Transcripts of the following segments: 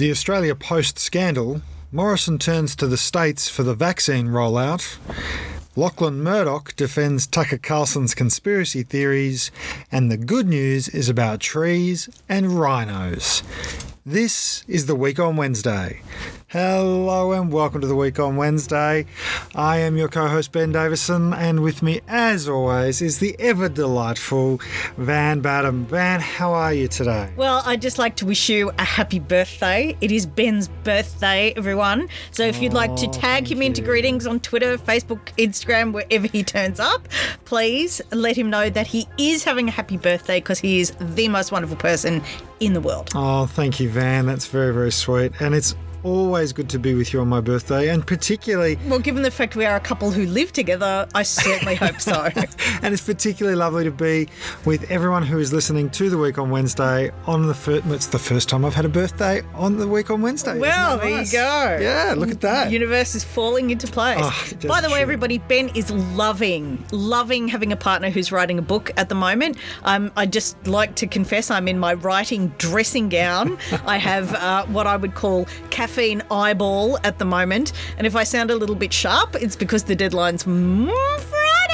The Australia Post scandal, Morrison turns to the States for the vaccine rollout, Lachlan Murdoch defends Tucker Carlson's conspiracy theories, and the good news is about trees and rhinos. This is the week on Wednesday. Hello and welcome to the week on Wednesday. I am your co host Ben Davison, and with me, as always, is the ever delightful Van Badham. Van, how are you today? Well, I'd just like to wish you a happy birthday. It is Ben's birthday, everyone. So if you'd like to Oh, tag him into greetings on Twitter, Facebook, Instagram, wherever he turns up, please let him know that he is having a happy birthday because he is the most wonderful person in the world. Oh, thank you, Van. That's very, very sweet. And it's always good to be with you on my birthday, and particularly Well, given the fact we are a couple who live together, I certainly hope so. and it's particularly lovely to be with everyone who is listening to the week on Wednesday on the first. It's the first time I've had a birthday on the week on Wednesday. Well, there you go. Yeah, look at that. universe is falling into place. Oh, By the way, true. everybody, Ben is loving, loving having a partner who's writing a book at the moment. Um, I just like to confess I'm in my writing dressing gown. I have uh, what I would call caffeine eyeball at the moment. And if I sound a little bit sharp, it's because the deadline's mm, Friday.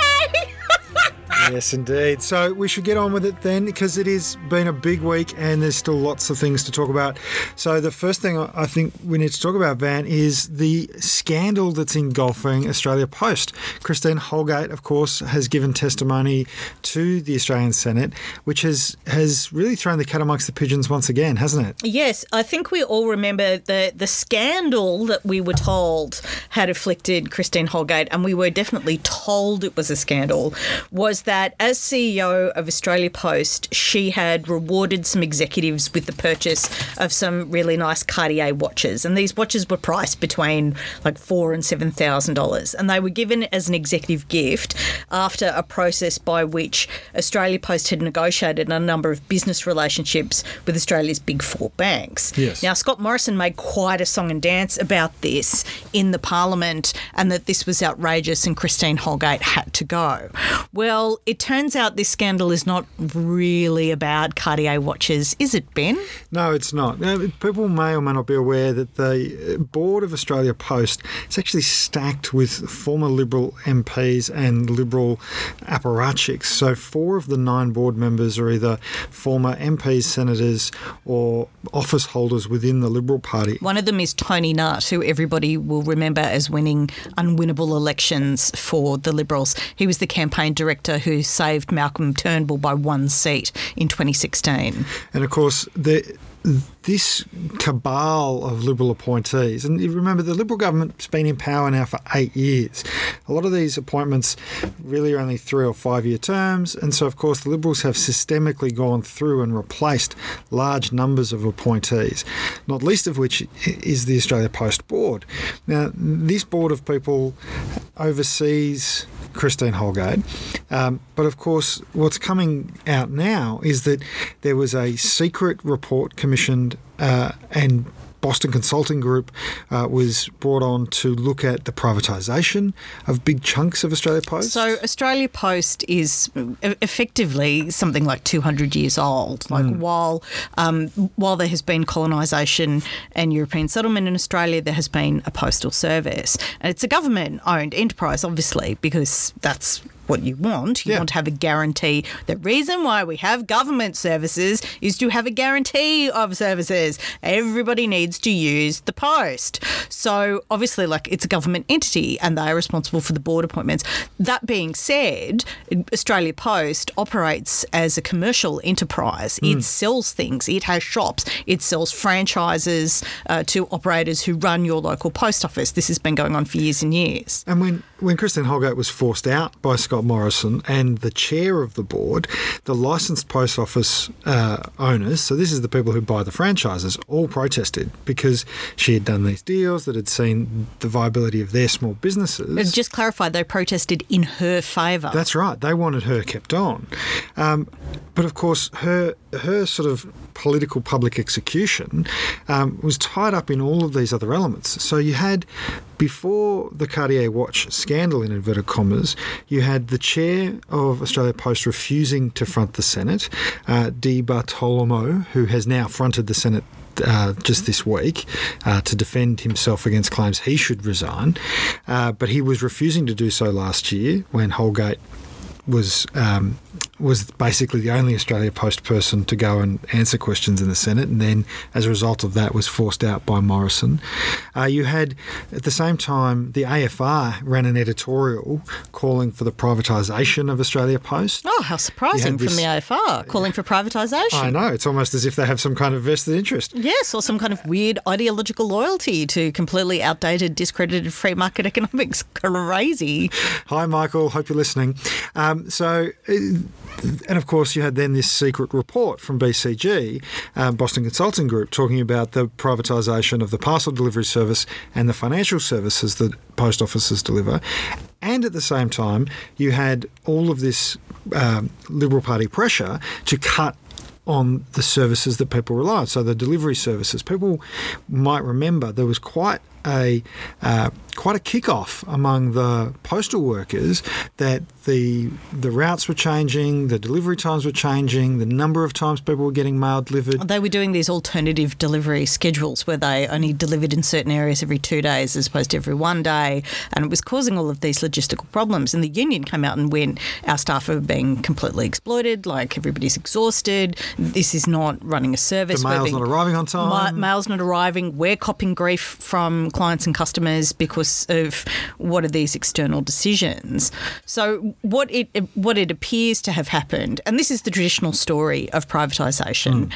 Yes, indeed. So we should get on with it then, because it has been a big week and there's still lots of things to talk about. So the first thing I think we need to talk about, Van, is the scandal that's engulfing Australia Post. Christine Holgate, of course, has given testimony to the Australian Senate, which has has really thrown the cat amongst the pigeons once again, hasn't it? Yes, I think we all remember the the scandal that we were told had afflicted Christine Holgate, and we were definitely told it was a scandal. Was that as CEO of Australia Post, she had rewarded some executives with the purchase of some really nice Cartier watches, and these watches were priced between like four and seven thousand dollars, and they were given as an executive gift after a process by which Australia Post had negotiated a number of business relationships with Australia's big four banks. Yes. Now, Scott Morrison made quite a song and dance about this in the Parliament and that this was outrageous and Christine Holgate had to go. Well, it turns out this scandal is not really about Cartier watches, is it, Ben? No, it's not. Now, people may or may not be aware that the uh, board of Australia Post is actually stacked with former Liberal MPs and Liberal apparatchiks. So, four of the nine board members are either former MPs, senators, or office holders within the Liberal Party. One of them is Tony Nutt, who everybody will remember as winning unwinnable elections for the Liberals. He was the campaign director who saved Malcolm Turnbull by one seat in 2016. And of course, the, this cabal of Liberal appointees, and you remember the Liberal government's been in power now for eight years. A lot of these appointments really are only three or five year terms, and so of course the Liberals have systemically gone through and replaced large numbers of appointees, not least of which is the Australia Post Board. Now, this board of people oversees Christine Holgate. Um, but of course, what's coming out now is that there was a secret report commissioned uh, and Boston Consulting Group uh, was brought on to look at the privatisation of big chunks of Australia Post. So Australia Post is effectively something like 200 years old. Like while um, while there has been colonisation and European settlement in Australia, there has been a postal service, and it's a government-owned enterprise, obviously, because that's what you want. You Yeah. want to have a guarantee. The reason why we have government services is to have a guarantee of services. Everybody needs to use the post. So obviously, like it's a government entity and they are responsible for the board appointments. That being said, Australia Post operates as a commercial enterprise. It sells things. It has shops. It sells franchises uh, to operators who run your local post office. This has been going on for years and years. And when, when Christine Holgate was forced out by Scott Morrison and the chair of the board, the licensed post office uh, owners, so this is the people who buy the franchises, all protested because she had done these deals that had seen the viability of their small businesses. Just clarify, they protested in her favour. That's right. They wanted her kept on, um, but of course, her her sort of political public execution um, was tied up in all of these other elements. So you had before the Cartier watch scandal, in inverted commas, you had the chair of Australia Post refusing to front the Senate, uh, Di Bartolomeo, who has now fronted the Senate uh, just this week uh, to defend himself against claims he should resign, uh, but he was refusing to do so last year when Holgate was um, was basically the only Australia Post person to go and answer questions in the Senate, and then as a result of that, was forced out by Morrison. Uh, you had at the same time the AFR ran an editorial calling for the privatisation of Australia Post. Oh, how surprising this- from the AFR calling for privatisation. I know it's almost as if they have some kind of vested interest. Yes, or some kind of weird ideological loyalty to completely outdated, discredited free market economics. Crazy. Hi, Michael. Hope you're listening. Um, so, uh, and of course, you had then this secret report from BCG, um, Boston Consulting Group, talking about the privatisation of the parcel delivery service and the financial services that post offices deliver. And at the same time, you had all of this um, Liberal Party pressure to cut on the services that people rely on. So the delivery services. People might remember there was quite a uh, quite a kickoff among the postal workers that the the routes were changing, the delivery times were changing, the number of times people were getting mail delivered. They were doing these alternative delivery schedules where they only delivered in certain areas every two days as opposed to every one day. And it was causing all of these logistical problems. And the union came out and went, Our staff are being completely exploited, like everybody's exhausted. This is not running a service. The mail's being- not arriving on time. Ma- mail's not arriving. We're copping grief from clients and customers because of what are these external decisions. So what it what it appears to have happened, and this is the traditional story of privatisation.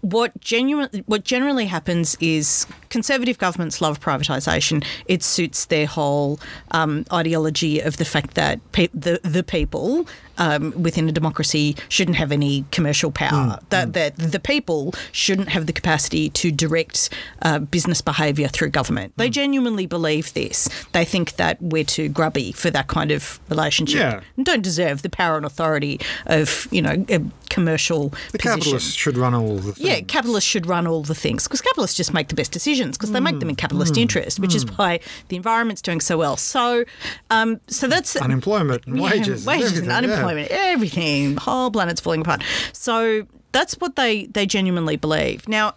What genuine what generally happens is conservative governments love privatisation. It suits their whole um, ideology of the fact that pe- the the people um, within a democracy shouldn't have any commercial power. That that the people shouldn't have the capacity to direct uh, business behaviour through government. They genuinely believe this. They think that we're too grubby for that kind of relationship Yeah. and don't deserve the power and authority of you know a commercial the position. capitalists should run all the things. Yeah, capitalists should run all the things because capitalists just make the best decisions because they make them in capitalist interest, which is why the environment's doing so well. So, um, so that's Unemployment and yeah, wages. wages and and everything, yeah. Unemployment, everything. The whole planet's falling apart. So that's what they, they genuinely believe. Now,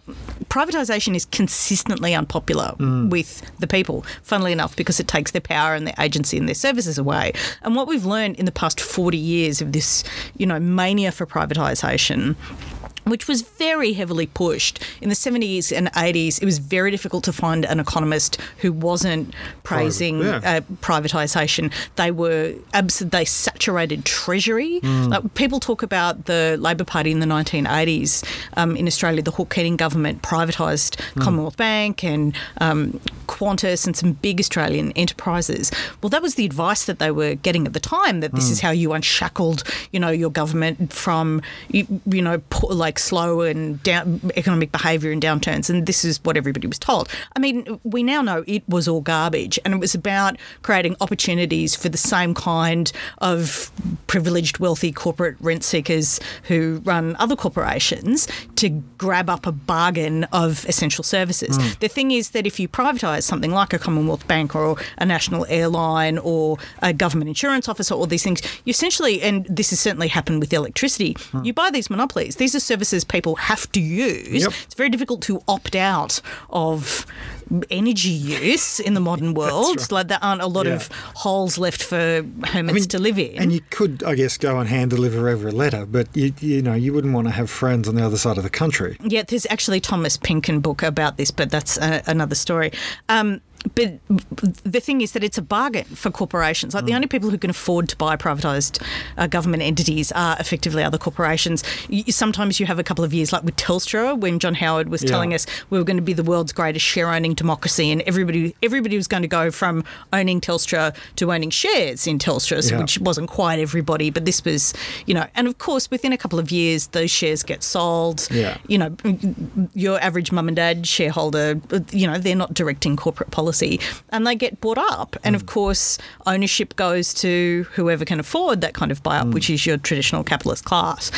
privatisation is consistently unpopular Mm. with the people, funnily enough, because it takes their power and their agency and their services away. And what we've learned in the past 40 years of this, you know, mania for privatisation which was very heavily pushed in the 70s and 80s. It was very difficult to find an economist who wasn't praising yeah. uh, privatisation. They were abs- they saturated treasury. Hmm. Like, people talk about the Labor Party in the 1980s um, in Australia. The Hawke Keating government privatised Hmm. Commonwealth Bank and um, Qantas and some big Australian enterprises. Well, that was the advice that they were getting at the time. That this is how you unshackled, you know, your government from you, you know poor, like slow and down economic behaviour and downturns. And this is what everybody was told. I mean, we now know it was all garbage, and it was about creating opportunities for the same kind of privileged, wealthy corporate rent seekers who run other corporations to grab up a bargain of essential services. Hmm. The thing is that if you privatise something like a Commonwealth Bank or a national airline or a government insurance office or all these things, you essentially, and this has certainly happened with electricity, hmm. you buy these monopolies. These are services people have to use. Yep. It's very difficult to opt out of energy use in the modern world. right. Like there aren't a lot Yeah. of holes left for hermits to live in. And you could, I guess, go and hand deliver every letter, but you, you know, you wouldn't want to have friends on the other side of the country. Yeah, there's actually Thomas Pynchon book about this, but that's uh, another story. Um, but the thing is that it's a bargain for corporations. Like the only people who can afford to buy privatised uh, government entities are effectively other corporations. You, sometimes you have a couple of years, like with Telstra, when John Howard was Yeah. telling us we were going to be the world's greatest share-owning democracy, and everybody everybody was going to go from owning Telstra to owning shares in Telstra, Yeah. which wasn't quite everybody, but this was, you know, and of course within a couple of years those shares get sold. Yeah. You know, your average mum and dad shareholder, you know, they're not directing corporate policy and they get bought up. And of mm. course, ownership goes to whoever can afford that kind of buy up, which mm. is your traditional capitalist class.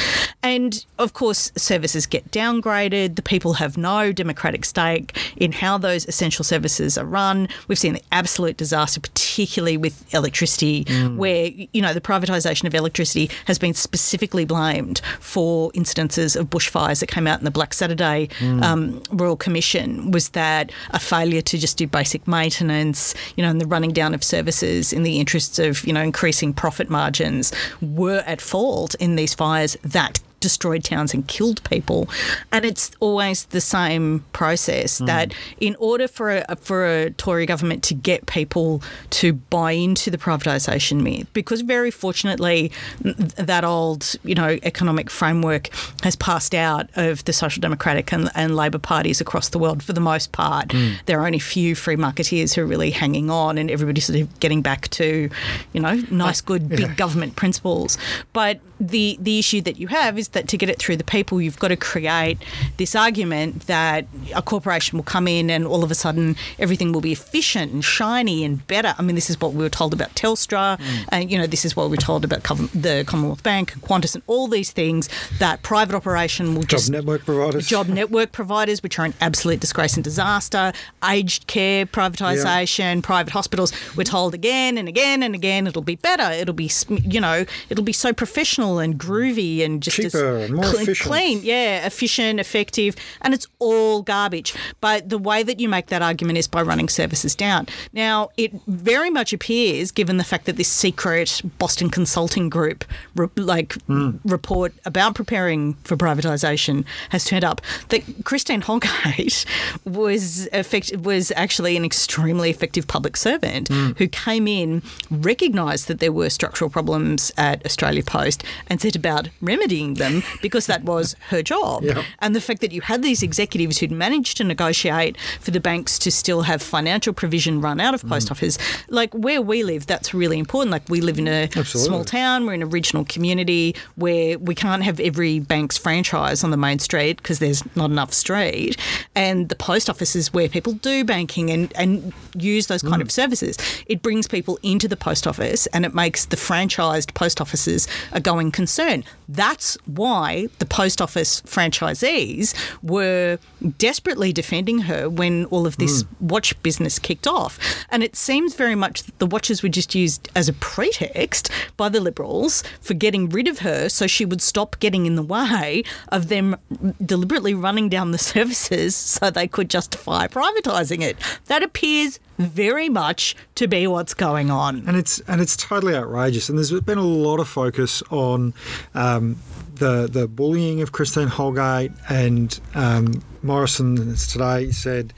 And of course, services get downgraded. The people have no democratic stake in how those essential services are run. We've seen the absolute disaster, particularly with electricity, mm. where you know the privatisation of electricity has been specifically blamed for incidences of bushfires that came out in the Black Saturday um, Royal Commission. Was that a failure to just do basic maintenance, you know, and the running down of services in the interests of you know increasing profit margins were at fault in these fires that destroyed towns and killed people. And it's always the same process hmm. that in order for a, for a Tory government to get people to buy into the privatisation myth, because very fortunately that old, you know, economic framework has passed out of the Social Democratic and, and Labor parties across the world for the most part. Hmm. There are only few free marketeers who are really hanging on and everybody's sort of getting back to, you know, nice, good, big government principles. But the the issue that you have is that to get it through the people, you've got to create this argument that a corporation will come in and all of a sudden everything will be efficient and shiny and better. I mean, this is what we were told about Telstra, mm. and you know, this is what we were told about Cov- the Commonwealth Bank, and Qantas, and all these things that private operation will Job just network providers. job network providers, which are an absolute disgrace and disaster, aged care privatisation, private hospitals. We're told again and again and again it'll be better. It'll be, you know, it'll be so professional and groovy and just as More clean, efficient. clean, yeah, efficient, effective, and it's all garbage. But the way that you make that argument is by running services down. Now, it very much appears, given the fact that this secret Boston Consulting Group re- like Hmm. report about preparing for privatisation has turned up, that Christine Holgate was effect- was actually an extremely effective public servant Hmm. who came in, recognised that there were structural problems at Australia Post, and set about remedying them because that was her job. Yeah. And the fact that you had these executives who'd managed to negotiate for the banks to still have financial provision run out of Mm. post office, like where we live, that's really important. Like we live in a Absolutely. small town, we're in a regional community where we can't have every bank's franchise on the main street because there's not enough street. And the post office is where people do banking and, and use those Mm. kind of services. It brings people into the post office and it makes the franchised post offices a going concern. That's why the post office franchisees were desperately defending her when all of this watch business kicked off. And it seems very much that the watches were just used as a pretext by the Liberals for getting rid of her so she would stop getting in the way of them deliberately running down the services so they could justify privatising it. That appears very much to be what's going on. and it's and it's totally outrageous. And there's been a lot of focus on um, the the bullying of Christine Holgate and um, Morrison today said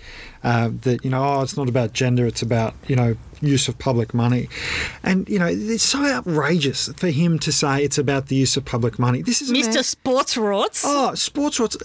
uh, that you know oh it's not about gender, it's about you know use of public money, and you know it's so outrageous for him to say it's about the use of public money. This is Mr. man- Sports Rorts, Oh, sports rights.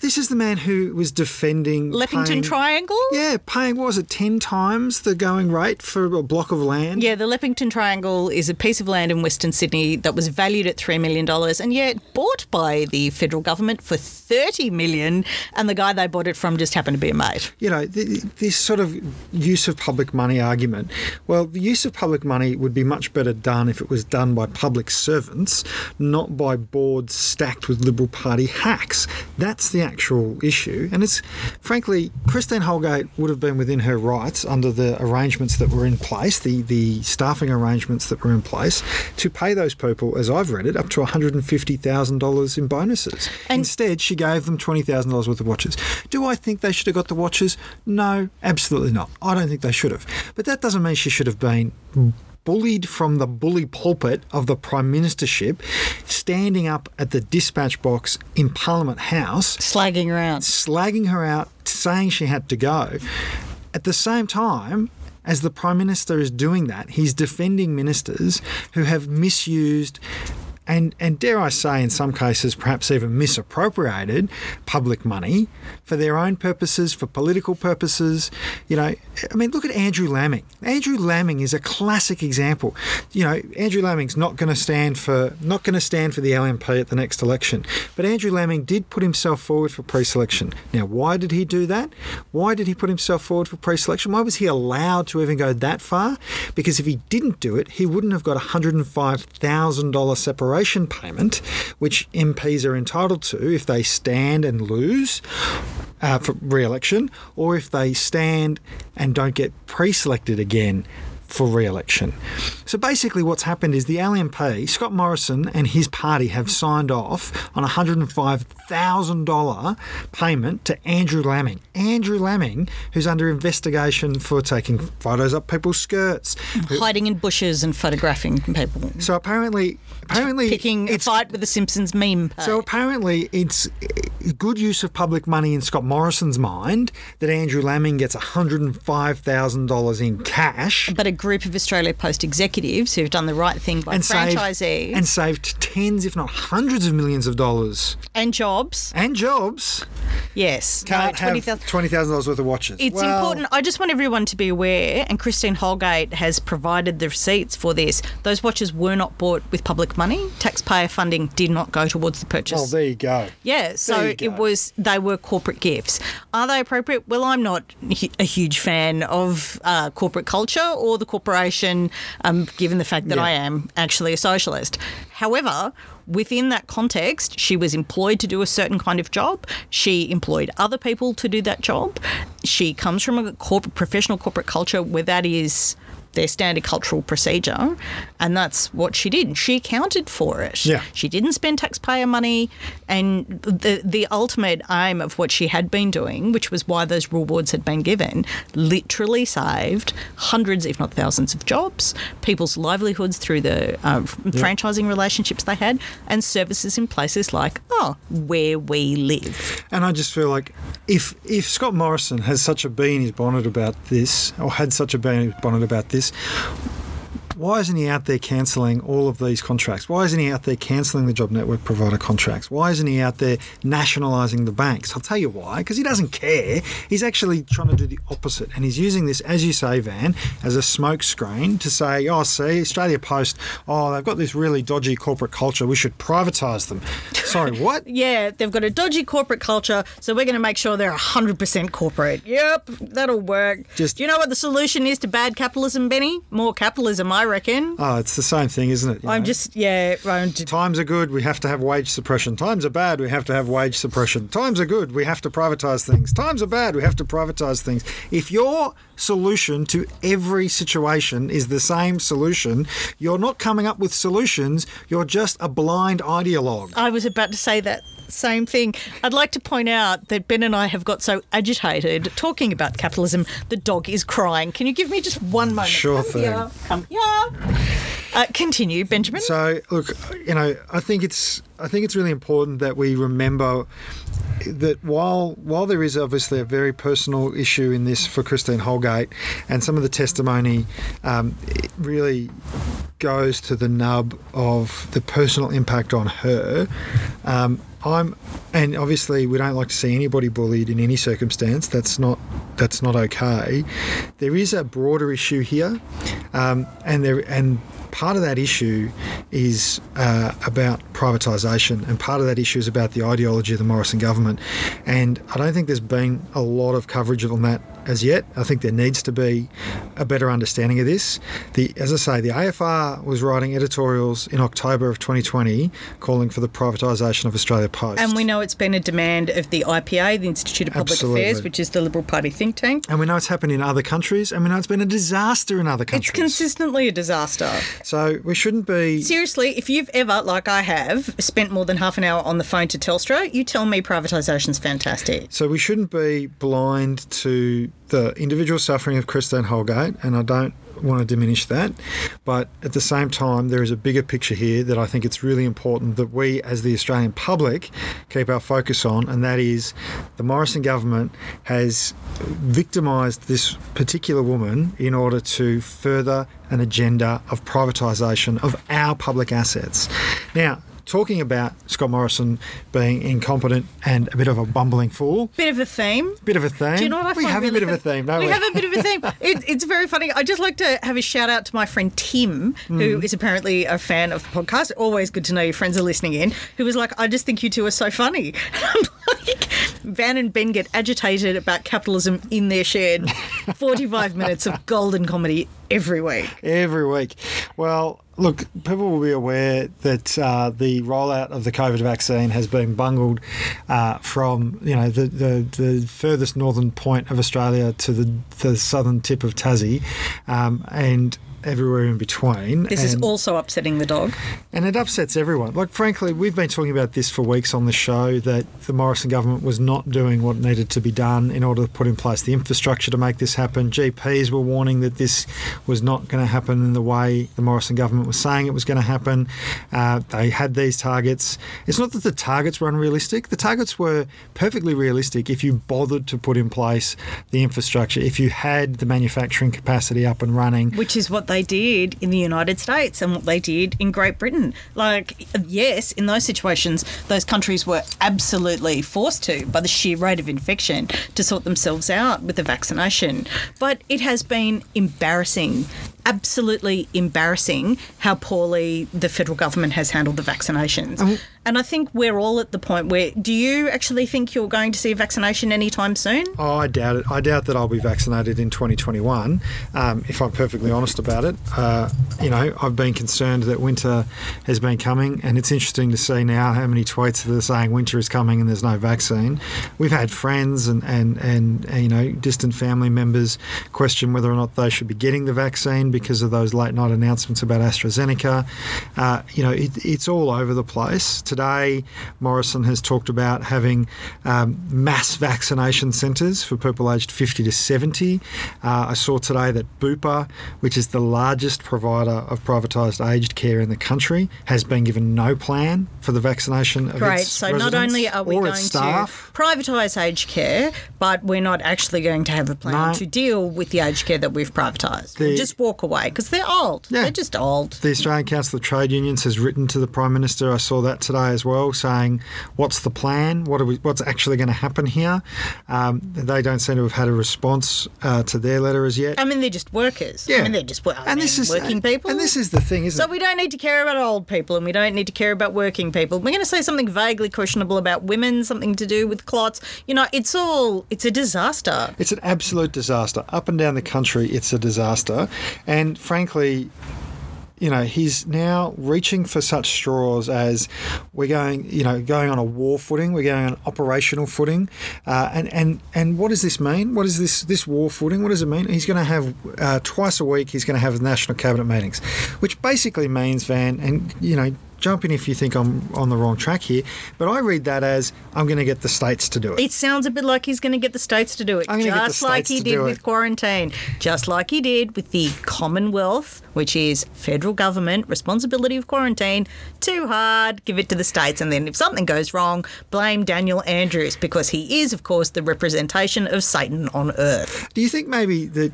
This is the man who was defending Leppington paying- Triangle? Yeah, paying what was it, ten times the going rate for a block of land? Yeah, the Leppington Triangle is a piece of land in Western Sydney that was valued at $3 million and yet bought by the federal government for 30 million, and the guy they bought it from just happened to be a mate. you know, th- this sort of use of public money argument. Well, the use of public money would be much better done if it was done by public servants, not by boards stacked with Liberal Party hacks. That's the actual issue. And it's, frankly, Christine Holgate would have been within her rights under the arrangements that were in place, the, the staffing arrangements that were in place, to pay those people, as I've read it, up to $150,000 in bonuses. And- Instead, she gave them $20,000 worth of watches. Do I think they should have got the watches? No, absolutely not. I don't think they should have. But that doesn't mean she should have been bullied from the bully pulpit of the Prime Ministership, standing up at the dispatch box in Parliament House, Slagging around. slagging her out, saying she had to go. At the same time, as the Prime Minister is doing that, he's defending ministers who have misused and, and dare I say, in some cases, perhaps even misappropriated public money for their own purposes, for political purposes. You know, I mean, look at Andrew Laming. Andrew Laming is a classic example. You know, Andrew Laming's not going to stand for not going to stand for the LNP at the next election, but Andrew Laming did put himself forward for pre-selection. Now, why did he do that? Why did he put himself forward for pre-selection? Why was he allowed to even go that far? Because if he didn't do it, he wouldn't have got a hundred and five thousand dollar separation payment, which MPs are entitled to if they stand and lose uh, for re-election, or if they stand and don't get pre-selected again for re election. So basically, what's happened is the LNP, Scott Morrison and his party have signed off on a $105,000 payment to Andrew Laming. Andrew Laming, who's under investigation for taking photos up people's skirts. Hiding in bushes and photographing people. So apparently, apparently, Picking a it's fight with the Simpsons meme. page. so apparently, it's good use of public money in Scott Morrison's mind that Andrew Laming gets $105,000 in cash but a group of Australia Post executives who've done the right thing by and saved, franchisees and saved tens, if not hundreds of millions of dollars and jobs. and jobs. Yes. Can't No, 20,000 have $20,000 worth of watches. It's Well, important. I just want everyone to be aware, and Christine Holgate has provided the receipts for this. Those watches were not bought with public money. Taxpayer funding did not go towards the purchase. Oh, there you go. Yeah, so it go. was they were corporate gifts. Are they appropriate? Well, I'm not a huge fan of uh, corporate culture or the corporation, um, given the fact that Yeah. I am actually a socialist. However, within that context, she was employed to do a certain kind of job. She employed other people to do that job. She comes from a corporate, professional corporate culture where that is their standard cultural procedure, and that's what she did. She accounted for it. Yeah. She didn't spend taxpayer money, and the the ultimate aim of what she had been doing, which was why those rewards had been given, literally saved hundreds, if not thousands, of jobs, people's livelihoods through the uh, franchising relationships they had, and services in places like oh, where we live. And I just feel like if if Scott Morrison has such a bee in his bonnet about this, or had such a bee in his bonnet about this, is why isn't he out there cancelling all of these contracts? Why isn't he out there cancelling the job network provider contracts? Why isn't he out there nationalising the banks? I'll tell you why, because he doesn't care. He's actually trying to do the opposite, and he's using this, as you say, Van, as a smokescreen to say, "Oh, see, Australia Post, oh, they've got this really dodgy corporate culture. We should privatise them." Sorry, what? Yeah, they've got a dodgy corporate culture, so we're going to make sure they're 100% corporate. Yep, that'll work. Just- Do you know what the solution is to bad capitalism, Benny? More capitalism, I reckon. Oh, it's the same thing, isn't it? You I'm know? just, yeah, I'm just, Times are good, we have to have wage suppression. Times are bad, we have to have wage suppression. Times are good, we have to privatise things. Times are bad, we have to privatise things. If your solution to every situation is the same solution, you're not coming up with solutions, you're just a blind ideologue. I was about to say that same thing. I'd like to point out that Ben and I have got so agitated talking about capitalism, the dog is crying. Can you give me just one moment? Sure Come thing. Here. Come here. Uh, continue, Benjamin. So, look, you know, I think it's I think it's really important that we remember that while while there is obviously a very personal issue in this for Christine Holgate, and some of the testimony um, really goes to the nub of the personal impact on her. Um, I'm, and obviously we don't like to see anybody bullied in any circumstance. That's not that's not okay. There is a broader issue here, um, and there and part of that issue is uh, about privatisation, and part of that issue is about the ideology of the Morrison government. And I don't think there's been a lot of coverage on that as yet. I think there needs to be a better understanding of this. The, as I say, the AFR was writing editorials in October of 2020 calling for the privatisation of Australia Post. And we know it's been a demand of the IPA, the Institute of Public Absolutely. Affairs, which is the Liberal Party think tank. And we know it's happened in other countries, and we know it's been a disaster in other countries. It's consistently a disaster. So we shouldn't be. Seriously, if you've ever, like I have, spent more than half an hour on the phone to Telstra, you tell me privatisation's fantastic. So we shouldn't be blind to the individual suffering of Christine Holgate, and I don't want to diminish that. But at the same time, there is a bigger picture here that I think it's really important that we, as the Australian public, keep our focus on, and that is the Morrison government has victimised this particular woman in order to further an agenda of privatisation of our public assets. Now, talking about Scott Morrison being incompetent and a bit of a bumbling fool, Bit of a theme. bit of a theme. Do you know what I we have really a bit of a theme, don't we? we have a bit of a theme. It, it's very funny. I just like to have a shout out to my friend Tim, who Mm. is apparently a fan of the podcast. Always good to know your friends are listening in. Who was like, I just think you two are so funny. Like, Van and Ben get agitated about capitalism in their shared 45 minutes of golden comedy every week. Every week. Well, look, people will be aware that uh, the rollout of the COVID vaccine has been bungled uh, from you know the, the, the furthest northern point of Australia to the, the southern tip of Tassie, um, and everywhere in between. This is also upsetting the dog. and it upsets everyone. Like, frankly, we've been talking about this for weeks on the show that the Morrison government was not doing what needed to be done in order to put in place the infrastructure to make this happen. GPs were warning that this was not going to happen in the way the Morrison government was saying it was going to happen. Uh, they had these targets. It's not that the targets were unrealistic, the targets were perfectly realistic if you bothered to put in place the infrastructure, if you had the manufacturing capacity up and running. which is what they did in the United States and what they did in Great Britain. Like, yes, in those situations, those countries were absolutely forced to, by the sheer rate of infection, to sort themselves out with the vaccination. But it has been embarrassing. Absolutely embarrassing how poorly the federal government has handled the vaccinations. and I think we're all at the point where do you actually think you're going to see a vaccination anytime soon? Oh, I doubt it. I doubt that I'll be vaccinated in 2021. Um, if I'm perfectly honest about it, uh, you know, I've been concerned that winter has been coming, and it's interesting to see now how many tweets that are saying winter is coming and there's no vaccine. We've had friends and and and, and you know distant family members question whether or not they should be getting the vaccine because of those late night announcements about AstraZeneca. Uh, you know, it, it's all over the place. Today, Morrison has talked about having um, mass vaccination centres for people aged 50 to 70. Uh, I saw today that Bupa, which is the largest provider of privatised aged care in the country, has been given no plan for the vaccination of Great. its So not only are we going staff. to privatise aged care, but we're not actually going to have a plan No. to deal with the aged care that we've privatised. We'll just walk away because they're old. Yeah. They're just old. The Australian Council of Trade Unions has written to the Prime Minister. I saw that today as well, saying, "What's the plan? What are we? What's actually going to happen here?" Um, they don't seem to have had a response uh, to their letter as yet. I mean, they're just workers. Yeah. I mean, they're just I and mean, this is working people. And this is the thing, isn't So it? we don't need to care about old people and we don't need to care about working people. We're going to say something vaguely questionable about women, something to do with clots. You know, it's all, it's a disaster. It's an absolute disaster. Up and down the country, it's a disaster. And frankly, you know, he's now reaching for such straws as we're going, you know, going on a war footing. We're going on operational footing, uh, and and and what does this mean? What is this this war footing? What does it mean? He's going to have uh, twice a week. He's going to have national cabinet meetings, which basically means Van, and you know. Jump in if you think I'm on the wrong track here, but I read that as I'm going to get the states to do it. It sounds a bit like he's going to get the states to do it, I'm gonna get the just like he did with it. quarantine, just like he did with the Commonwealth, which is federal government responsibility of quarantine. Too hard, give it to the states, and then if something goes wrong, blame Daniel Andrews because he is, of course, the representation of Satan on earth. Do you think maybe that?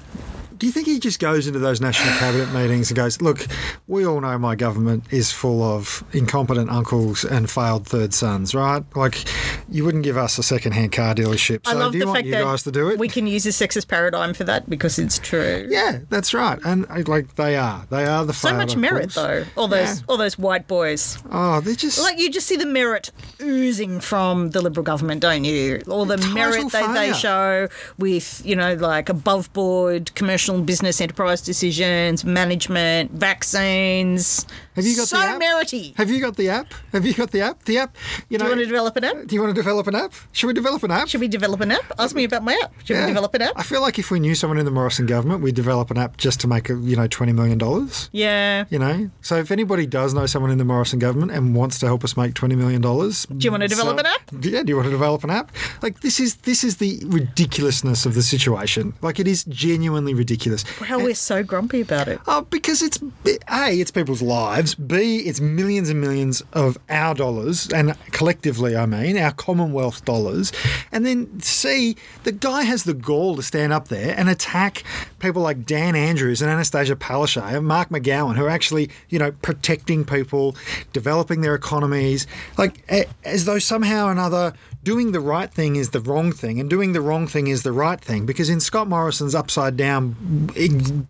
Do you think he just goes into those national cabinet meetings and goes, "Look, we all know my government is full of incompetent uncles and failed third sons, right? Like, you wouldn't give us a second-hand car dealership. So I love do you the want fact you guys to do it? we can use a sexist paradigm for that because it's true. yeah, that's right. And uh, like they are, they are the So much merit, though. All those, Yeah. all those white boys. Oh, they're just Like you just see the merit oozing from the Liberal government, don't you? All the merit that they show with, you know, like above board commercial business enterprise decisions, management, vaccines. Have you got so the app? merity? Have you got the app? Have you got the app? The app. You Do you want to develop an app? do you want to develop an app? Should we develop an app? Should we develop an app? Ask me about my app. Should Yeah. we develop an app? I feel like if we knew someone in the Morrison government, we'd develop an app just to make a, you know twenty million dollars. Yeah. You know, so if anybody does know someone in the Morrison government and wants to help us make twenty million dollars, Do you want to develop an app? Yeah, do you want to develop an app? Like this is this is the ridiculousness of the situation. Like it is genuinely ridiculous. Wow, we're so grumpy about it. Oh, because it's a, it's people's lives. B, it's millions and millions of our dollars, and collectively, I mean, our Commonwealth dollars. And then C, the guy has the gall to stand up there and attack people like Dan Andrews and Anastasia Palaszczuk and Mark McGowan, who are actually, you know, protecting people, developing their economies, like as though somehow or another doing the right thing is the wrong thing, and doing the wrong thing is the right thing. Because in Scott Morrison's upside down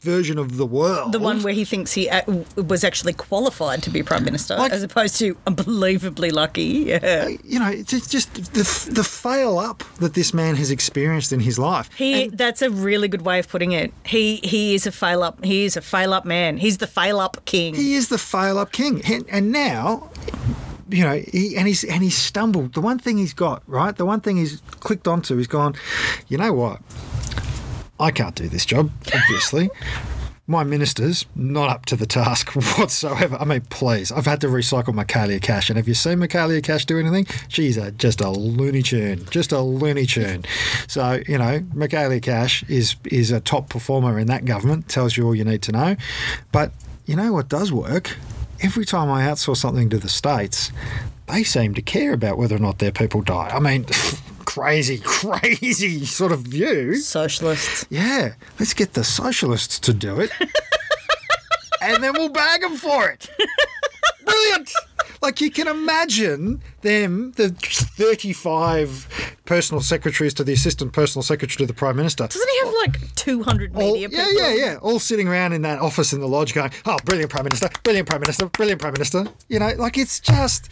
version of the world, the one where he thinks he uh, was actually qualified to be prime minister, like, as opposed to unbelievably lucky. Yeah. Uh, you know, it's just the the fail up that this man has experienced in his life. He and, that's a really good way of putting it. He he is a fail up. He is a fail up man. He's the fail up king. He is the fail up king, and, and now you know, he, and he's and he's stumbled. The one thing he's got right, the one thing he's clicked onto, he's gone. You know what? I can't do this job, obviously. my minister's not up to the task whatsoever. I mean, please, I've had to recycle Michaelia Cash, and have you seen Michaelia Cash do anything? She's a, just a loony tune, just a loony tune. So you know, Michaelia Cash is is a top performer in that government. Tells you all you need to know. But you know what does work? Every time I outsource something to the States, they seem to care about whether or not their people die. I mean, crazy, crazy sort of view. Socialists. Yeah, let's get the socialists to do it. and then we'll bag them for it. Brilliant. Like you can imagine them, the 35 personal secretaries to the assistant personal secretary to the prime minister. Doesn't he have like 200 media all, Yeah, yeah, yeah. All sitting around in that office in the lodge going, oh, brilliant prime minister, brilliant prime minister, brilliant prime minister. You know, like it's just.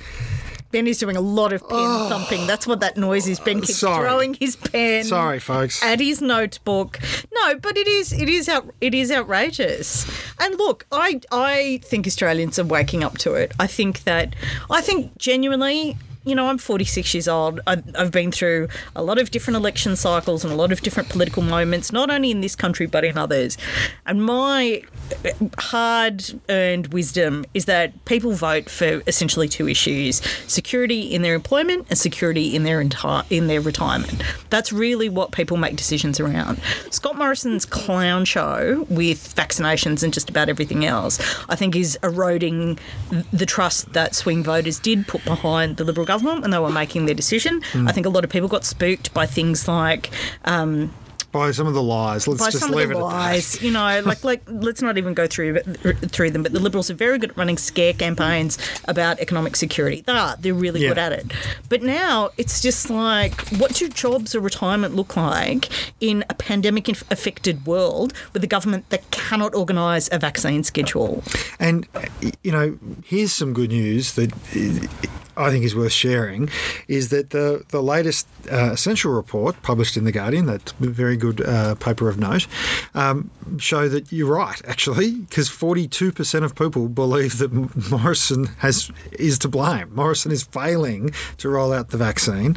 Benny's doing a lot of pen oh, thumping. That's what that noise is. Ben keeps sorry. throwing his pen. Sorry, folks. At his notebook. No, but it is it is out, it is outrageous. And look, I I think Australians are waking up to it. I think that I think genuinely you know, I'm 46 years old. I've been through a lot of different election cycles and a lot of different political moments, not only in this country but in others. And my hard earned wisdom is that people vote for essentially two issues security in their employment and security in their entire in their retirement. That's really what people make decisions around. Scott Morrison's clown show with vaccinations and just about everything else, I think, is eroding the trust that swing voters did put behind the Liberal government when they were making their decision. Mm. I think a lot of people got spooked by things like. Um, by some of the lies. Let's by just some leave of the it lies. You know, like like let's not even go through through them. But the Liberals are very good at running scare campaigns about economic security. They are. They're really yeah. good at it. But now it's just like, what do jobs or retirement look like in a pandemic affected world with a government that cannot organise a vaccine schedule? And you know, here's some good news that I think is worth sharing is that the the latest uh, essential report published in the Guardian, that very good uh, paper of note, um, show that you're right actually, because 42% of people believe that Morrison has is to blame. Morrison is failing to roll out the vaccine.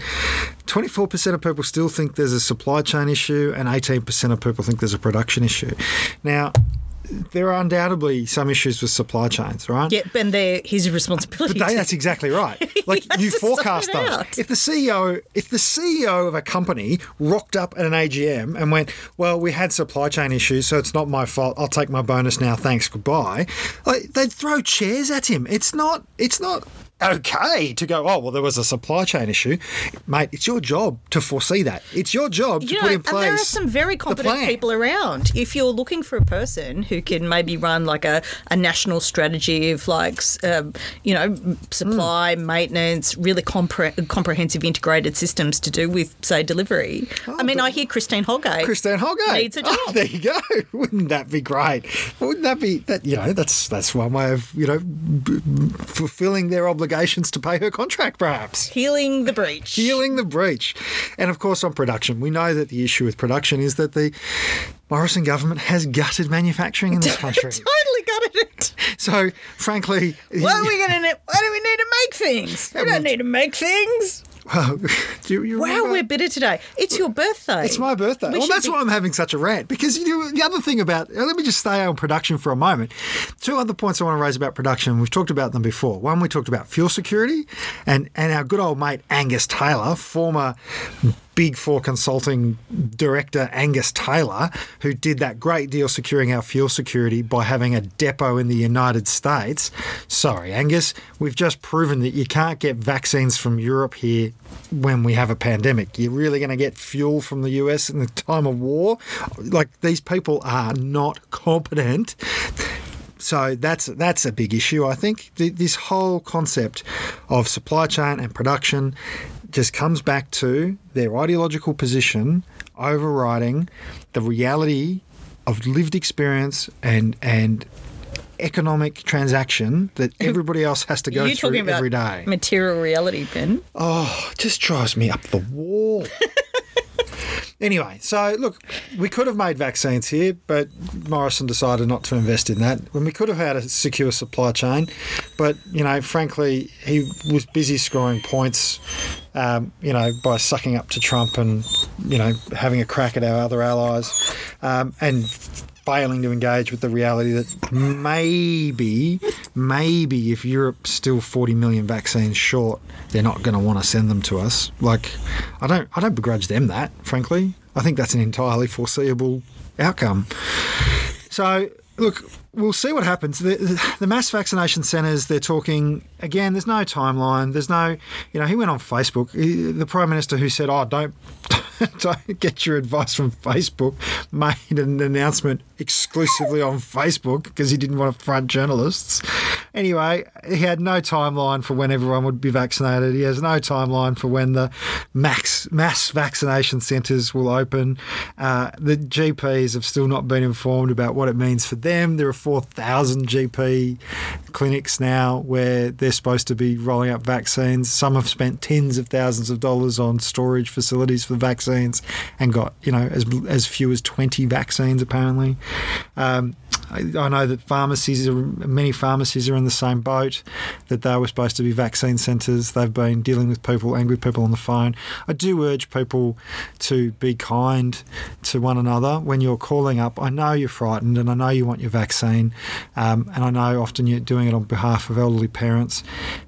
24% of people still think there's a supply chain issue, and 18% of people think there's a production issue. Now there are undoubtedly some issues with supply chains, right? Yeah, and they're his responsibility. But they, that's exactly right. Like you forecast those. Out. If the CEO, if the CEO of a company rocked up at an AGM and went, "Well, we had supply chain issues, so it's not my fault. I'll take my bonus now. Thanks, goodbye." Like they'd throw chairs at him. It's not. It's not okay to go, oh, well, there was a supply chain issue. Mate, it's your job to foresee that. It's your job to you put in place. And there are some very competent people around. If you're looking for a person who can maybe run like a, a national strategy of like, um, you know, supply, mm. maintenance, really compre- comprehensive integrated systems to do with, say, delivery. Oh, I mean, I hear Christine Holgate. Christine Holgate needs a job. Oh, there you go. Wouldn't that be great? Wouldn't that be that? You know, that's that's one way of you know b- fulfilling their obligation obligations to pay her contract, perhaps. Healing the breach. Healing the breach. And of course, on production, we know that the issue with production is that the Morrison government has gutted manufacturing in this country. totally gutted it. So, frankly, what are we going to? Why do we need to make things? We don't need to make things. You wow, we're bitter today. It's your birthday. It's my birthday. We well, that's be... why I'm having such a rant. Because you know, the other thing about, uh, let me just stay on production for a moment. Two other points I want to raise about production. We've talked about them before. One, we talked about fuel security, and, and our good old mate Angus Taylor, former Big Four consulting director Angus Taylor, who did that great deal securing our fuel security by having a depot in the United States. Sorry, Angus, we've just proven that you can't get vaccines from Europe here when we have a pandemic. You're really going to get fuel from the US in the time of war? Like, these people are not competent so that's that's a big issue. I think this whole concept of supply chain and production just comes back to their ideological position overriding the reality of lived experience and and economic transaction that everybody else has to go You're through talking about every day. material reality, Ben. Oh, it just drives me up the wall. anyway, so look, we could have made vaccines here, but Morrison decided not to invest in that. When we could have had a secure supply chain, but you know, frankly, he was busy scoring points. Um, you know, by sucking up to Trump and you know having a crack at our other allies, um, and failing to engage with the reality that maybe, maybe if Europe's still 40 million vaccines short, they're not going to want to send them to us. Like, I don't, I don't begrudge them that. Frankly, I think that's an entirely foreseeable outcome. So, look, we'll see what happens. The, the mass vaccination centres, they're talking again. There's no timeline. There's no, you know, he went on Facebook. He, the prime minister who said, "Oh, don't." don't get your advice from Facebook, made an announcement exclusively on Facebook because he didn't want to front journalists. Anyway, he had no timeline for when everyone would be vaccinated. He has no timeline for when the max mass vaccination centres will open. Uh, the GPs have still not been informed about what it means for them. There are 4,000 GP clinics now where they're supposed to be rolling out vaccines. Some have spent tens of thousands of dollars on storage facilities for vaccines and got you know as as few as 20 vaccines apparently. Um, I, know that pharmacies are many pharmacies are in the same boat that they were supposed to be vaccine centres. They've been dealing with people, angry people on the phone. I do urge people to be kind to one another when you're calling up. I know you're frightened and I know you want your vaccine, um, and I know often you're doing it on behalf of elderly parents.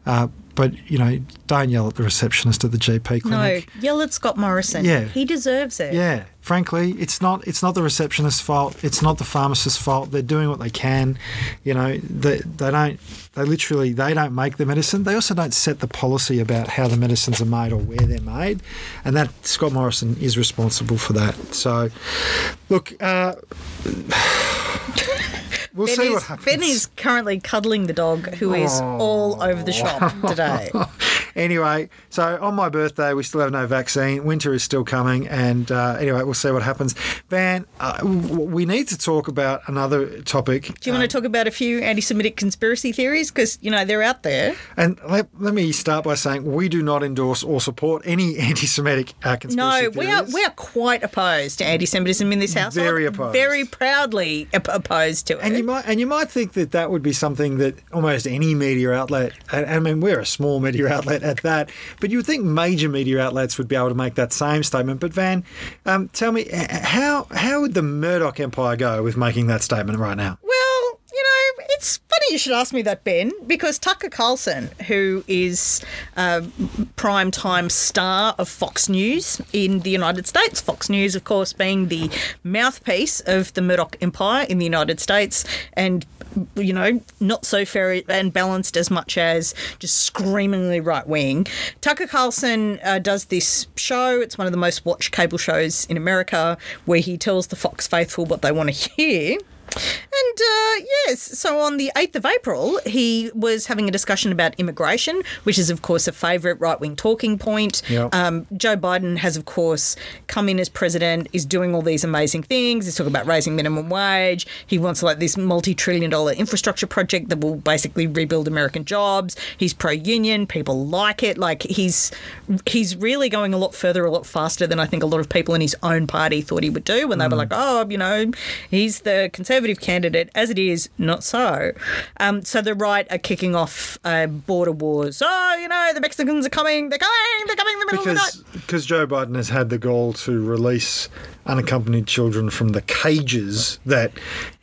Uh, but you know, don't yell at the receptionist at the GP clinic. No, yell at Scott Morrison. Yeah. he deserves it. Yeah, frankly, it's not it's not the receptionist's fault. It's not the pharmacist's fault. They're doing what they can. You know, they they don't they literally they don't make the medicine. They also don't set the policy about how the medicines are made or where they're made, and that Scott Morrison is responsible for that. So, look. Uh, We'll see is, what happens. Ben is currently cuddling the dog who is all over the shop today. anyway, so on my birthday, we still have no vaccine. Winter is still coming, and uh, anyway, we'll see what happens. Van, uh, we need to talk about another topic. Do you want to talk about a few anti-Semitic conspiracy theories? Because you know they're out there. And let, let me start by saying we do not endorse or support any anti-Semitic uh, conspiracy No, we are we are quite opposed to anti-Semitism in this house. Very opposed. Very proudly op- opposed to it. And you might and you might think that that would be something that almost any media outlet, I mean we're a small media outlet at that, but you would think major media outlets would be able to make that same statement. But Van, um, tell me how how would the Murdoch empire go with making that statement right now? It's funny you should ask me that, Ben, because Tucker Carlson, who is a prime time star of Fox News in the United States, Fox News, of course, being the mouthpiece of the Murdoch empire in the United States, and you know, not so fair and balanced as much as just screamingly right wing. Tucker Carlson uh, does this show. It's one of the most watched cable shows in America, where he tells the Fox faithful what they want to hear. And uh, yes, so on the 8th of April, he was having a discussion about immigration, which is, of course, a favourite right wing talking point. Yep. Um, Joe Biden has, of course, come in as president, is doing all these amazing things. He's talking about raising minimum wage. He wants like this multi trillion dollar infrastructure project that will basically rebuild American jobs. He's pro union. People like it. Like he's he's really going a lot further, a lot faster than I think a lot of people in his own party thought he would do when they were like, oh, you know, he's the conservative candidate. As it is, not so. Um, so the right are kicking off uh, border wars. Oh, you know, the Mexicans are coming. They're coming. They're coming in the middle of the Because night. because Joe Biden has had the goal to release unaccompanied children from the cages that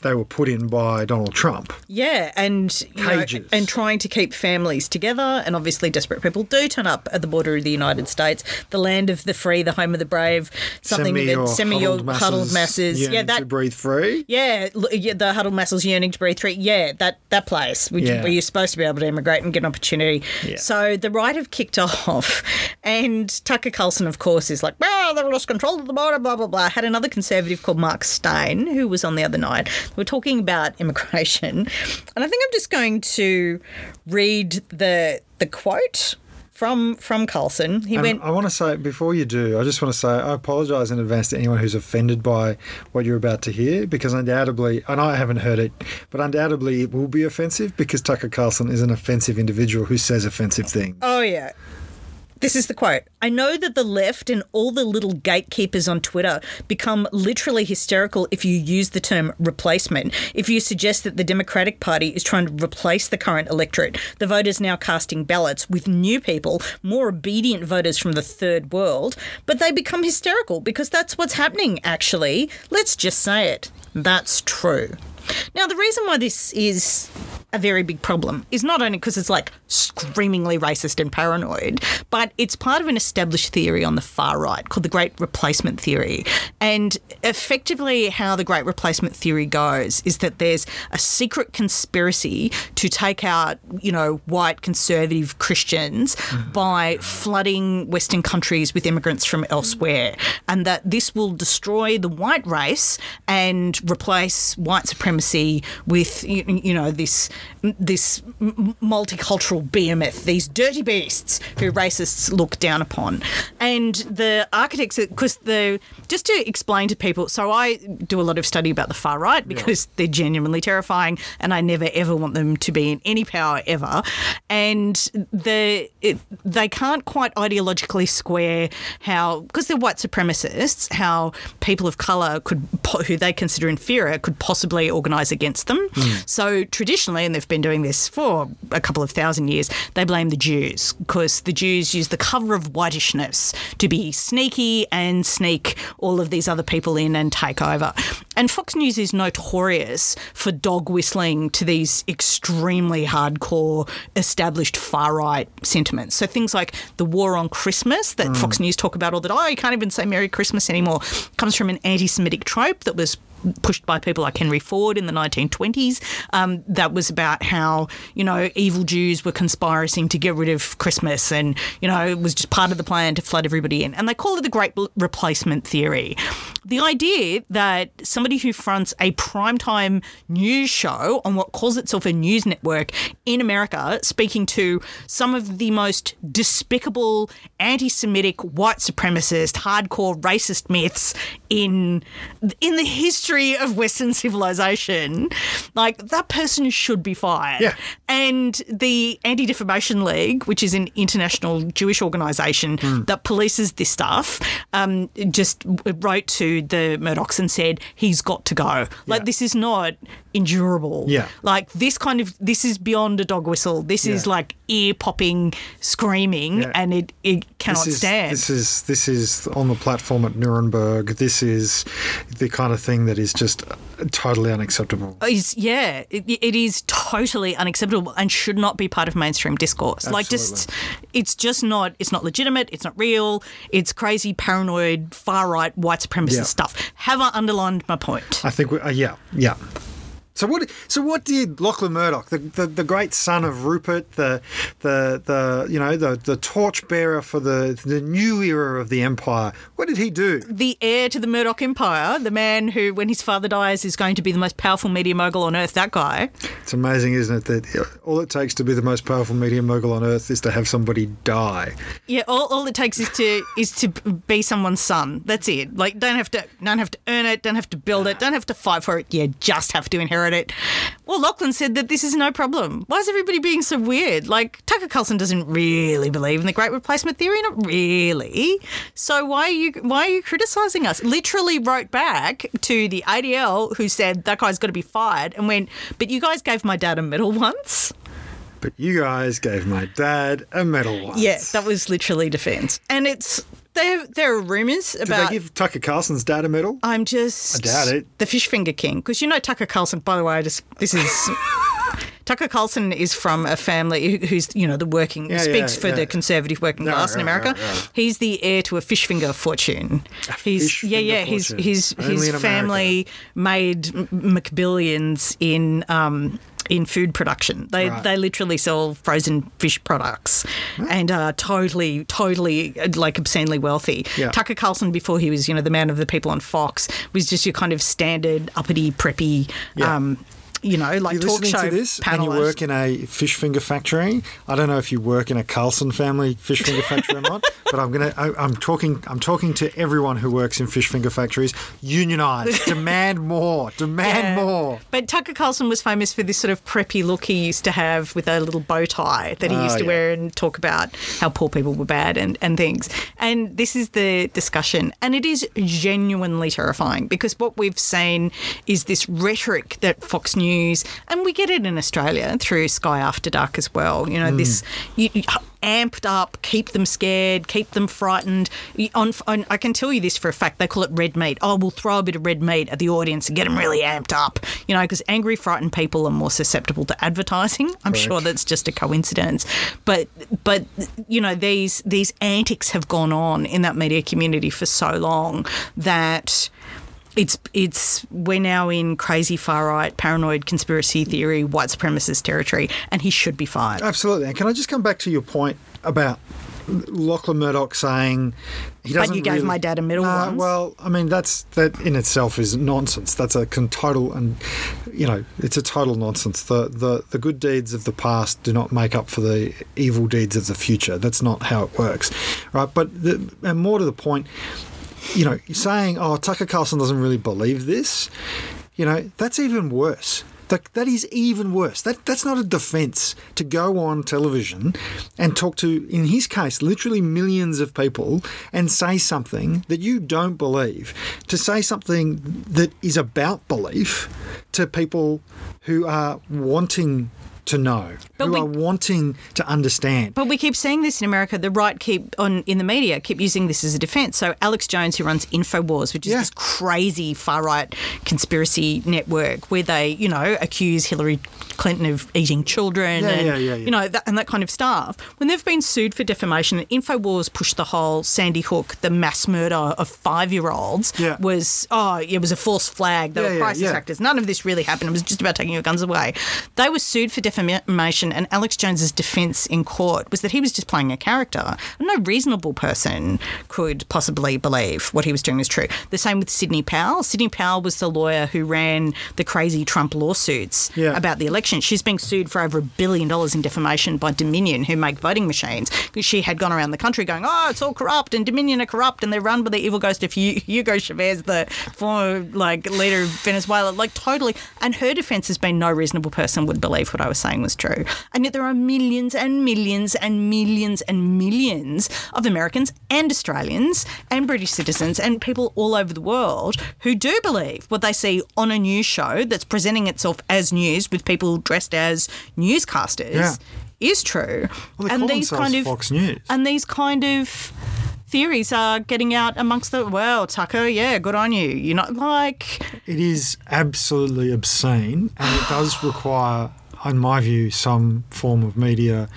they were put in by Donald Trump. Yeah, and you know, Cages. and trying to keep families together, and obviously desperate people do turn up at the border of the United States, the land of the free, the home of the brave. Something Send me that semi your huddled masses, yeah, that to breathe free. Yeah, the huddled masses yearning to breathe free. Yeah, that that place which, Yeah. where you're supposed to be able to immigrate and get an opportunity. Yeah. So the right have kicked off, and Tucker Carlson, of course, is like, well, they lost control of the border, blah blah blah. Had another conservative called Mark Steyn who was on the other night. We're talking about immigration, and I think I'm just going to read the the quote from from Carlson. He And went. I want to say before you do, I just want to say I apologise in advance to anyone who's offended by what you're about to hear, because undoubtedly, and I haven't heard it, but undoubtedly it will be offensive because Tucker Carlson is an offensive individual who says offensive things. Oh, yeah. This is the quote. I know that the left and all the little gatekeepers on Twitter become literally hysterical if you use the term replacement. If you suggest that the Democratic Party is trying to replace the current electorate, the voters now casting ballots with new people, more obedient voters from the third world, but they become hysterical because that's what's happening, actually. Let's just say it. That's true. Now, the reason why this is a very big problem is not only because it's like screamingly racist and paranoid, but it's part of an established theory on the far right called the Great Replacement Theory. And effectively, how the Great Replacement Theory goes is that there's a secret conspiracy to take out, you know, white conservative Christians mm-hmm. by flooding Western countries with immigrants from elsewhere, and that this will destroy the white race and replace white supremacy with you, know this this multicultural behemoth, these dirty beasts who racists look down upon, and the architects because the just to explain to people. So I do a lot of study about the far right because they're genuinely terrifying, and I never ever want them to be in any power ever, and the it, they can't quite ideologically square how because they're white supremacists how people of color could who they consider inferior could possibly organise against them. So traditionally, and they've been doing this for a couple of thousand years, they blame the Jews because the Jews use the cover of whitishness to be sneaky and sneak all of these other people in and take over. And Fox News is notorious for dog whistling to these extremely hardcore, established far right sentiments. So things like the war on Christmas that hmm. Fox News talk about all the time. Oh, you can't even say Merry Christmas anymore. Comes from an anti-Semitic trope that was pushed by people like Henry Ford in the 1920s. Um, that was about how, you know, evil Jews were conspiring to get rid of Christmas and, you know, it was just part of the plan to flood everybody in. And they call it the Great Replacement Theory. The idea that somebody who fronts a primetime news show on what calls itself a news network in America, speaking to some of the most despicable anti Semitic, white supremacist, hardcore racist myths in in the history of Western civilization, like that person should be fired. Yeah. And the Anti Defamation League, which is an international Jewish organisation that polices this stuff, um, just wrote to the Murdochs and said he's got to go. Like Yeah. this is not endurable. Yeah. Like this kind of this is beyond a dog whistle. This is like ear popping screaming, Yeah. and it it cannot this is, stand. This is this is on the platform at Nuremberg. This is the kind of thing that is just totally unacceptable. is yeah, it, it is totally unacceptable and should not be part of mainstream discourse. Like just it's just not it's not legitimate, it's not real, it's crazy paranoid far right white supremacist Yeah. stuff. Have I underlined my point? I think, we, uh, yeah, yeah. So what? So what did Lachlan Murdoch, the, the, the great son of Rupert, the the the you know the the torchbearer for the the new era of the empire, what did he do? the heir to the Murdoch empire, the man who, when his father dies, is going to be the most powerful media mogul on earth, that guy. It's amazing, isn't it, that all it takes to be the most powerful media mogul on earth is to have somebody die. Yeah, all, all it takes is to is to be someone's son. That's it. Like don't have to don't have to earn it, don't have to build it, don't have to fight for it. You just have to inherit it. Well, Lachlan said that this is no problem. Why is everybody being so weird? Like Tucker Carlson doesn't really believe in the Great Replacement theory, not really. So why are you why are you criticising us? Literally wrote back to the ADL who said that guy's got to be fired and went, but you guys gave my dad a medal once. But you guys gave my dad a medal once. Yeah, that was literally defence. And it's there. There are rumours about. Did they give Tucker Carlson's dad a medal? I'm just. I doubt it. The fish finger king, because you know Tucker Carlson. By the way, I just this is. Tucker Carlson is from a family who's, you know, the working, Yeah, speaks yeah, for yeah. the conservative working class in America. He's the heir to a fish finger fortune. he's fish yeah, yeah. His his his family made m- McBillions in um, in food production. They Right. they literally sell frozen fish products and are totally totally uh, like obscenely wealthy. Yeah. Tucker Carlson, before he was you know the man of the people on Fox, was just your kind of standard uppity preppy. Yeah. Um, you know, like talk show to this and you work in a fish finger factory, I don't know if you work in a Carlson family fish finger factory or not, but I'm gonna. I, I'm talking. I'm talking to everyone who works in fish finger factories. Unionize, demand more, demand Yeah. more. But Tucker Carlson was famous for this sort of preppy look he used to have with a little bow tie that he Oh, used to yeah. wear and talk about how poor people were bad and, and things. And this is the discussion. And it is genuinely terrifying because what we've seen is this rhetoric that Fox News, and we get it in Australia through Sky After Dark as well, you know, this hmm. you, you- amped up, keep them scared, keep them frightened. You- On, on, I can tell you this for a fact. They call it red meat. Oh, we'll throw a bit of red meat at the audience and get them really amped up. You know, because angry, frightened people are more susceptible to advertising. I'm sure that's just a coincidence. But but you know these these antics have gone on in that media community for so long that it's it's we're now in crazy far right, paranoid conspiracy theory, white supremacist territory, and he should be fired. Absolutely. And can I just come back to your point about Lachlan Murdoch saying he doesn't. But you gave really- my dad a middle No, once. Well, I mean that's that in itself is nonsense. That's a con- total and you know it's a total nonsense. The the the good deeds of the past do not make up for the evil deeds of the future. That's not how it works, right? But the, and more to the point, you know, saying oh Tucker Carlson doesn't really believe this, you know, that's even worse. That, that is even worse. That that's not a defence to go on television and talk to, in his case, literally millions of people and say something that you don't believe. To say something that is about belief to people who are wanting to know, But who we- are wanting to understand. But we keep seeing this in America. The right keep on in the media keep using this as a defence. So Alex Jones, who runs Infowars, which is Yeah. this crazy far right conspiracy network, where they you know accuse Hillary Clinton of eating children, Yeah, and yeah, you know that, and that kind of stuff. When they've been sued for defamation, Infowars pushed the whole Sandy Hook, the mass murder of five year olds, was oh it was a false flag. They were crisis actors. None of this really happened. It was just about taking your guns away. They were sued for defamation, and Alex Jones's defence in court was that he was just playing a character. No reasonable person could possibly believe what he was doing was true. The same with Sidney Powell. Sidney Powell was the lawyer who ran the crazy Trump lawsuits Yeah. about the election. She's being sued for over a billion dollars in defamation by Dominion, who make voting machines, because she had gone around the country going, "Oh, it's all corrupt, and Dominion are corrupt, and they're run by the evil ghost of Hugo Chavez, the former like leader of Venezuela." Like totally. And her defense has been no reasonable person would believe what I was saying was true. And yet there are millions and millions and millions and millions of Americans and Australians and British citizens and people all over the world who do believe what they see on a news show that's presenting itself as news with people dressed as newscasters Yeah. is true. Well, and these kind of Fox News. and these kind of theories are getting out amongst the well, Tucker, yeah, good on you. You're not like It is absolutely obscene, and it does require, in my view, some form of media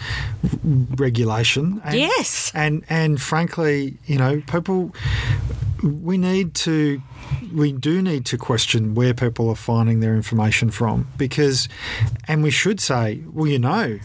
regulation. And, Yes. and and frankly, you know, people, we need to. We do need to question where people are finding their information from because, and we should say, well, you know,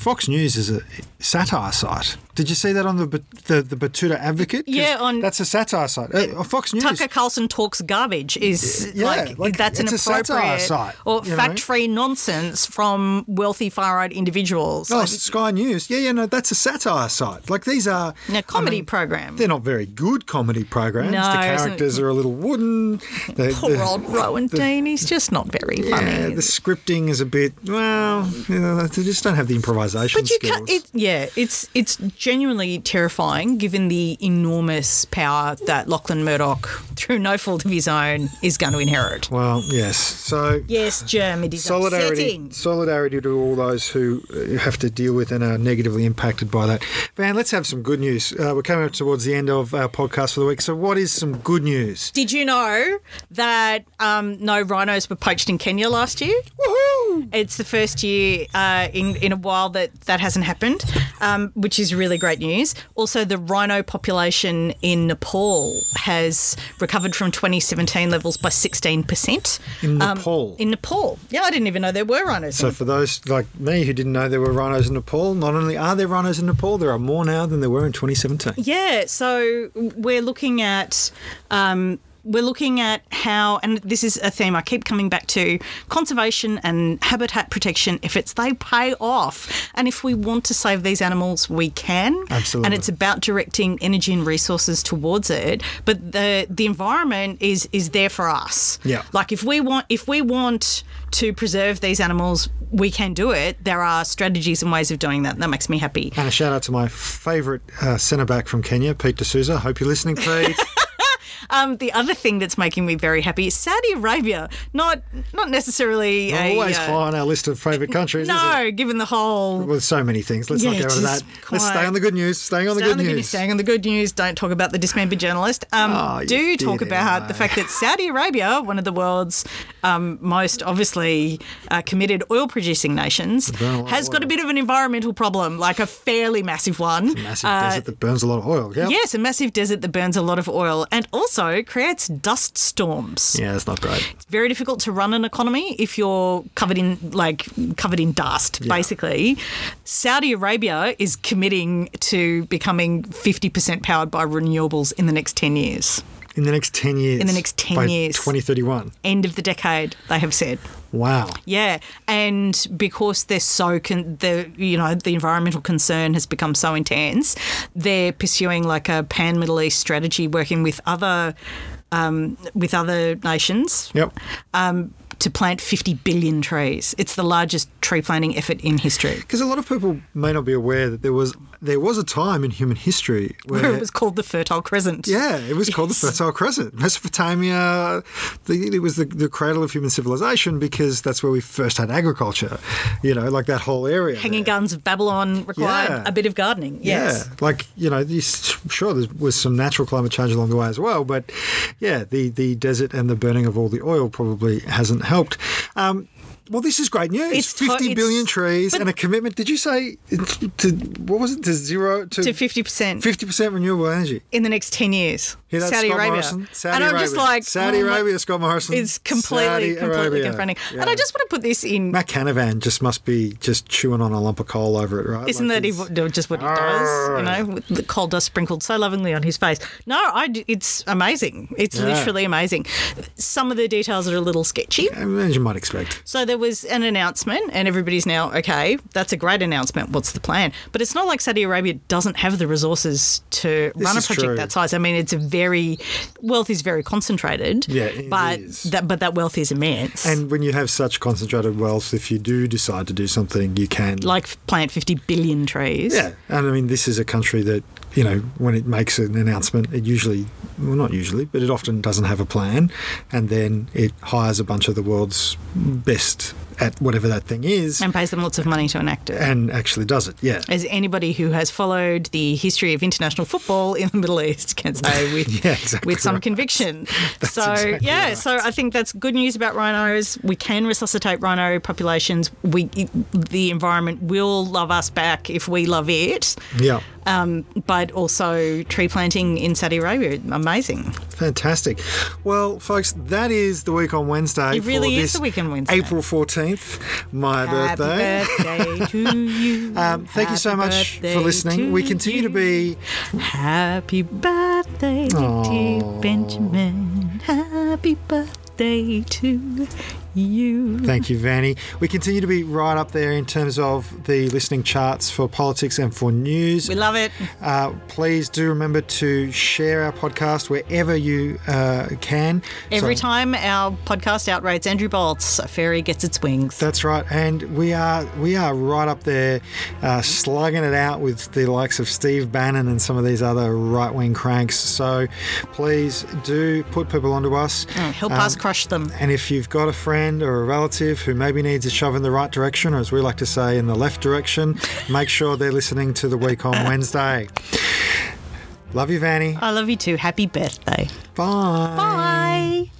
Fox News is a satire site. Did you see that on the the, the Betoota Advocate? Yeah, on- that's a satire site. Uh, Fox News. Tucker Carlson talks garbage is Yeah, like, like, that's an it's a satire appropriate site, or fact-free nonsense from wealthy far-right individuals. Oh, Like, Sky News. Yeah, yeah, no, that's a satire site. Like these are a comedy I mean, program. They're not very good comedy programs. No, the characters are a little wooden. The, Poor the- old Rowan Dean, he's just not very funny. yeah, the scripting is a bit well. You know, they just don't have the improvisation But you skills. can't. It, yeah, it's it's genuinely terrifying given the enormous power that Lachlan Murdoch, through no fault of his own, is going to inherit. well, yes. So Yes, Germ, it is solidarity, upsetting. solidarity to all those who uh, have to deal with and are negatively impacted by that. Van, let's have some good news. Uh, we're coming up towards the end of our podcast for the week. So, what is some good news? Did you know that um, no rhinos were poached in Kenya last year? Woohoo! It's the first year uh, in in a while that that hasn't happened, um, which is really great news. Also, the rhino population in Nepal has recovered from 2017 levels by 16 percent. In Nepal. In Nepal, yeah, I didn't even know there were rhinos. So for those like me who didn't know there were rhinos in Nepal, not only are there rhinos in Nepal, there are more now than there were in 2017. Yeah, so we're looking at um, we're looking at how, and this is a theme I keep coming back to conservation and habitat protection. If it's they pay off, and if we want to save these animals, we can. Absolutely. And it's about directing energy and resources towards it. But the the environment is is there for us. Yeah. Like if we want if we want to preserve these animals, we can do it. There are strategies and ways of doing that. That makes me happy. And a shout out to my favourite uh, centre back from Kenya, Pete D'Souza. Hope you're listening, Pete. Um, the other thing that's making me very happy is Saudi Arabia. Not not necessarily a, always uh, high on our list of favourite countries, is it? No, given the whole with so many things. Let's Yeah, not go into that. Let's stay on the good news. Staying on the good on the good news. news. Staying on the good news. Don't talk about the dismembered journalist. Um, Oh, do talk about the fact that Saudi Arabia, one of the world's um, most obviously uh, committed oil producing nations, burn a lot of has got a bit of an environmental problem, like a fairly massive one. Massive Uh, desert that burns a lot of oil. Yep. Yes, a massive desert that burns a lot of oil and also creates dust storms. Yeah, that's not great. It's very difficult to run an economy if you're covered in like covered in dust basically saudi arabia is committing to becoming 50% powered by renewables in the next 10 years In the next 10 years. In the next 10 by years. 2031. end of the decade they have said Wow. yeah, and because they're so con- the you know the environmental concern has become so intense, they're pursuing like a pan Middle East strategy, working with other um, with other nations Yep. um, to plant 50 billion trees. It's the largest tree planting effort in history. Because a lot of people may not be aware that there was there was a time in human history where Where it was called the Fertile Crescent. Yeah, it was called the Fertile Crescent. Mesopotamia, the, it was the, the cradle of human civilization because that's where we first had agriculture, you know, like that whole area. Hanging there. Gardens of Babylon required Yeah. a bit of gardening. Yes. Yeah, like you know, sure there was some natural climate change along the way as well, but yeah, the the desert and the burning of all the oil probably hasn't helped. Um, well, this is great news. It's Fifty billion it's- trees and a commitment. Did you say to what was it to zero to To 50% fifty percent renewable energy? in the next 10 years. Hear that, Saudi Scott Arabia. Morrison? Saudi and I'm Arabia. just like, Saudi oh my- Arabia, Scott Morrison. It's completely, Saudi completely Arabia. confronting. Yeah. And I just want to put this in. Matt Canavan just must be just chewing on a lump of coal over it, right? Isn't Like that ev- just what he does? You know, with the coal dust sprinkled so lovingly on his face. No, I it's amazing. It's Yeah. literally amazing. Some of the details are a little sketchy. As you might expect. So there was an announcement, and everybody's now okay. That's a great announcement. What's the plan? But it's not like Saudi Arabia doesn't have the resources to run a project true. that size. I mean, it's a very wealth is very concentrated. Yeah, it but is. that but that wealth is immense. And when you have such concentrated wealth, if you do decide to do something, you can. like plant 50 billion trees. yeah, and I mean, this is a country that you know when it makes an announcement, it usually, well, not usually, but it often doesn't have a plan, and then it hires a bunch of the world's best at whatever that thing is, And pays them lots of money to enact it. and actually does it. Yeah. As anybody who has followed the history of international football in the Middle East can say with, Yeah, exactly with some right. conviction. so, exactly yeah, right. so I think that's good news about rhinos. We can resuscitate rhino populations. We The environment will love us back if we love it. Yeah. Um, but also tree planting in Saudi Arabia, amazing. Fantastic. Well, folks, that is the week on Wednesday. It really for is this the week on Wednesday. April 14th, my Happy birthday. birthday to you. Um, thank you so much for listening. We continue to be Happy birthday, dear Aw. Benjamin. Happy birthday to you. Thank you, Vanny. We continue to be right up there in terms of the listening charts for politics and for news. We love it. Uh, please do remember to share our podcast wherever you uh, can. Every So- time our podcast outrates Andrew Bolt's, a fairy gets its wings. That's right, and we are we are right up there, uh, slugging it out with the likes of Steve Bannon and some of these other right wing cranks. So please do put people onto us. Help Um, us crush them. And if you've got a friend or a relative who maybe needs a shove in the right direction, or as we like to say, in the left direction, make sure they're listening to the week on Wednesday. Love you, Vanny. I love you too. Happy birthday. Bye. Bye.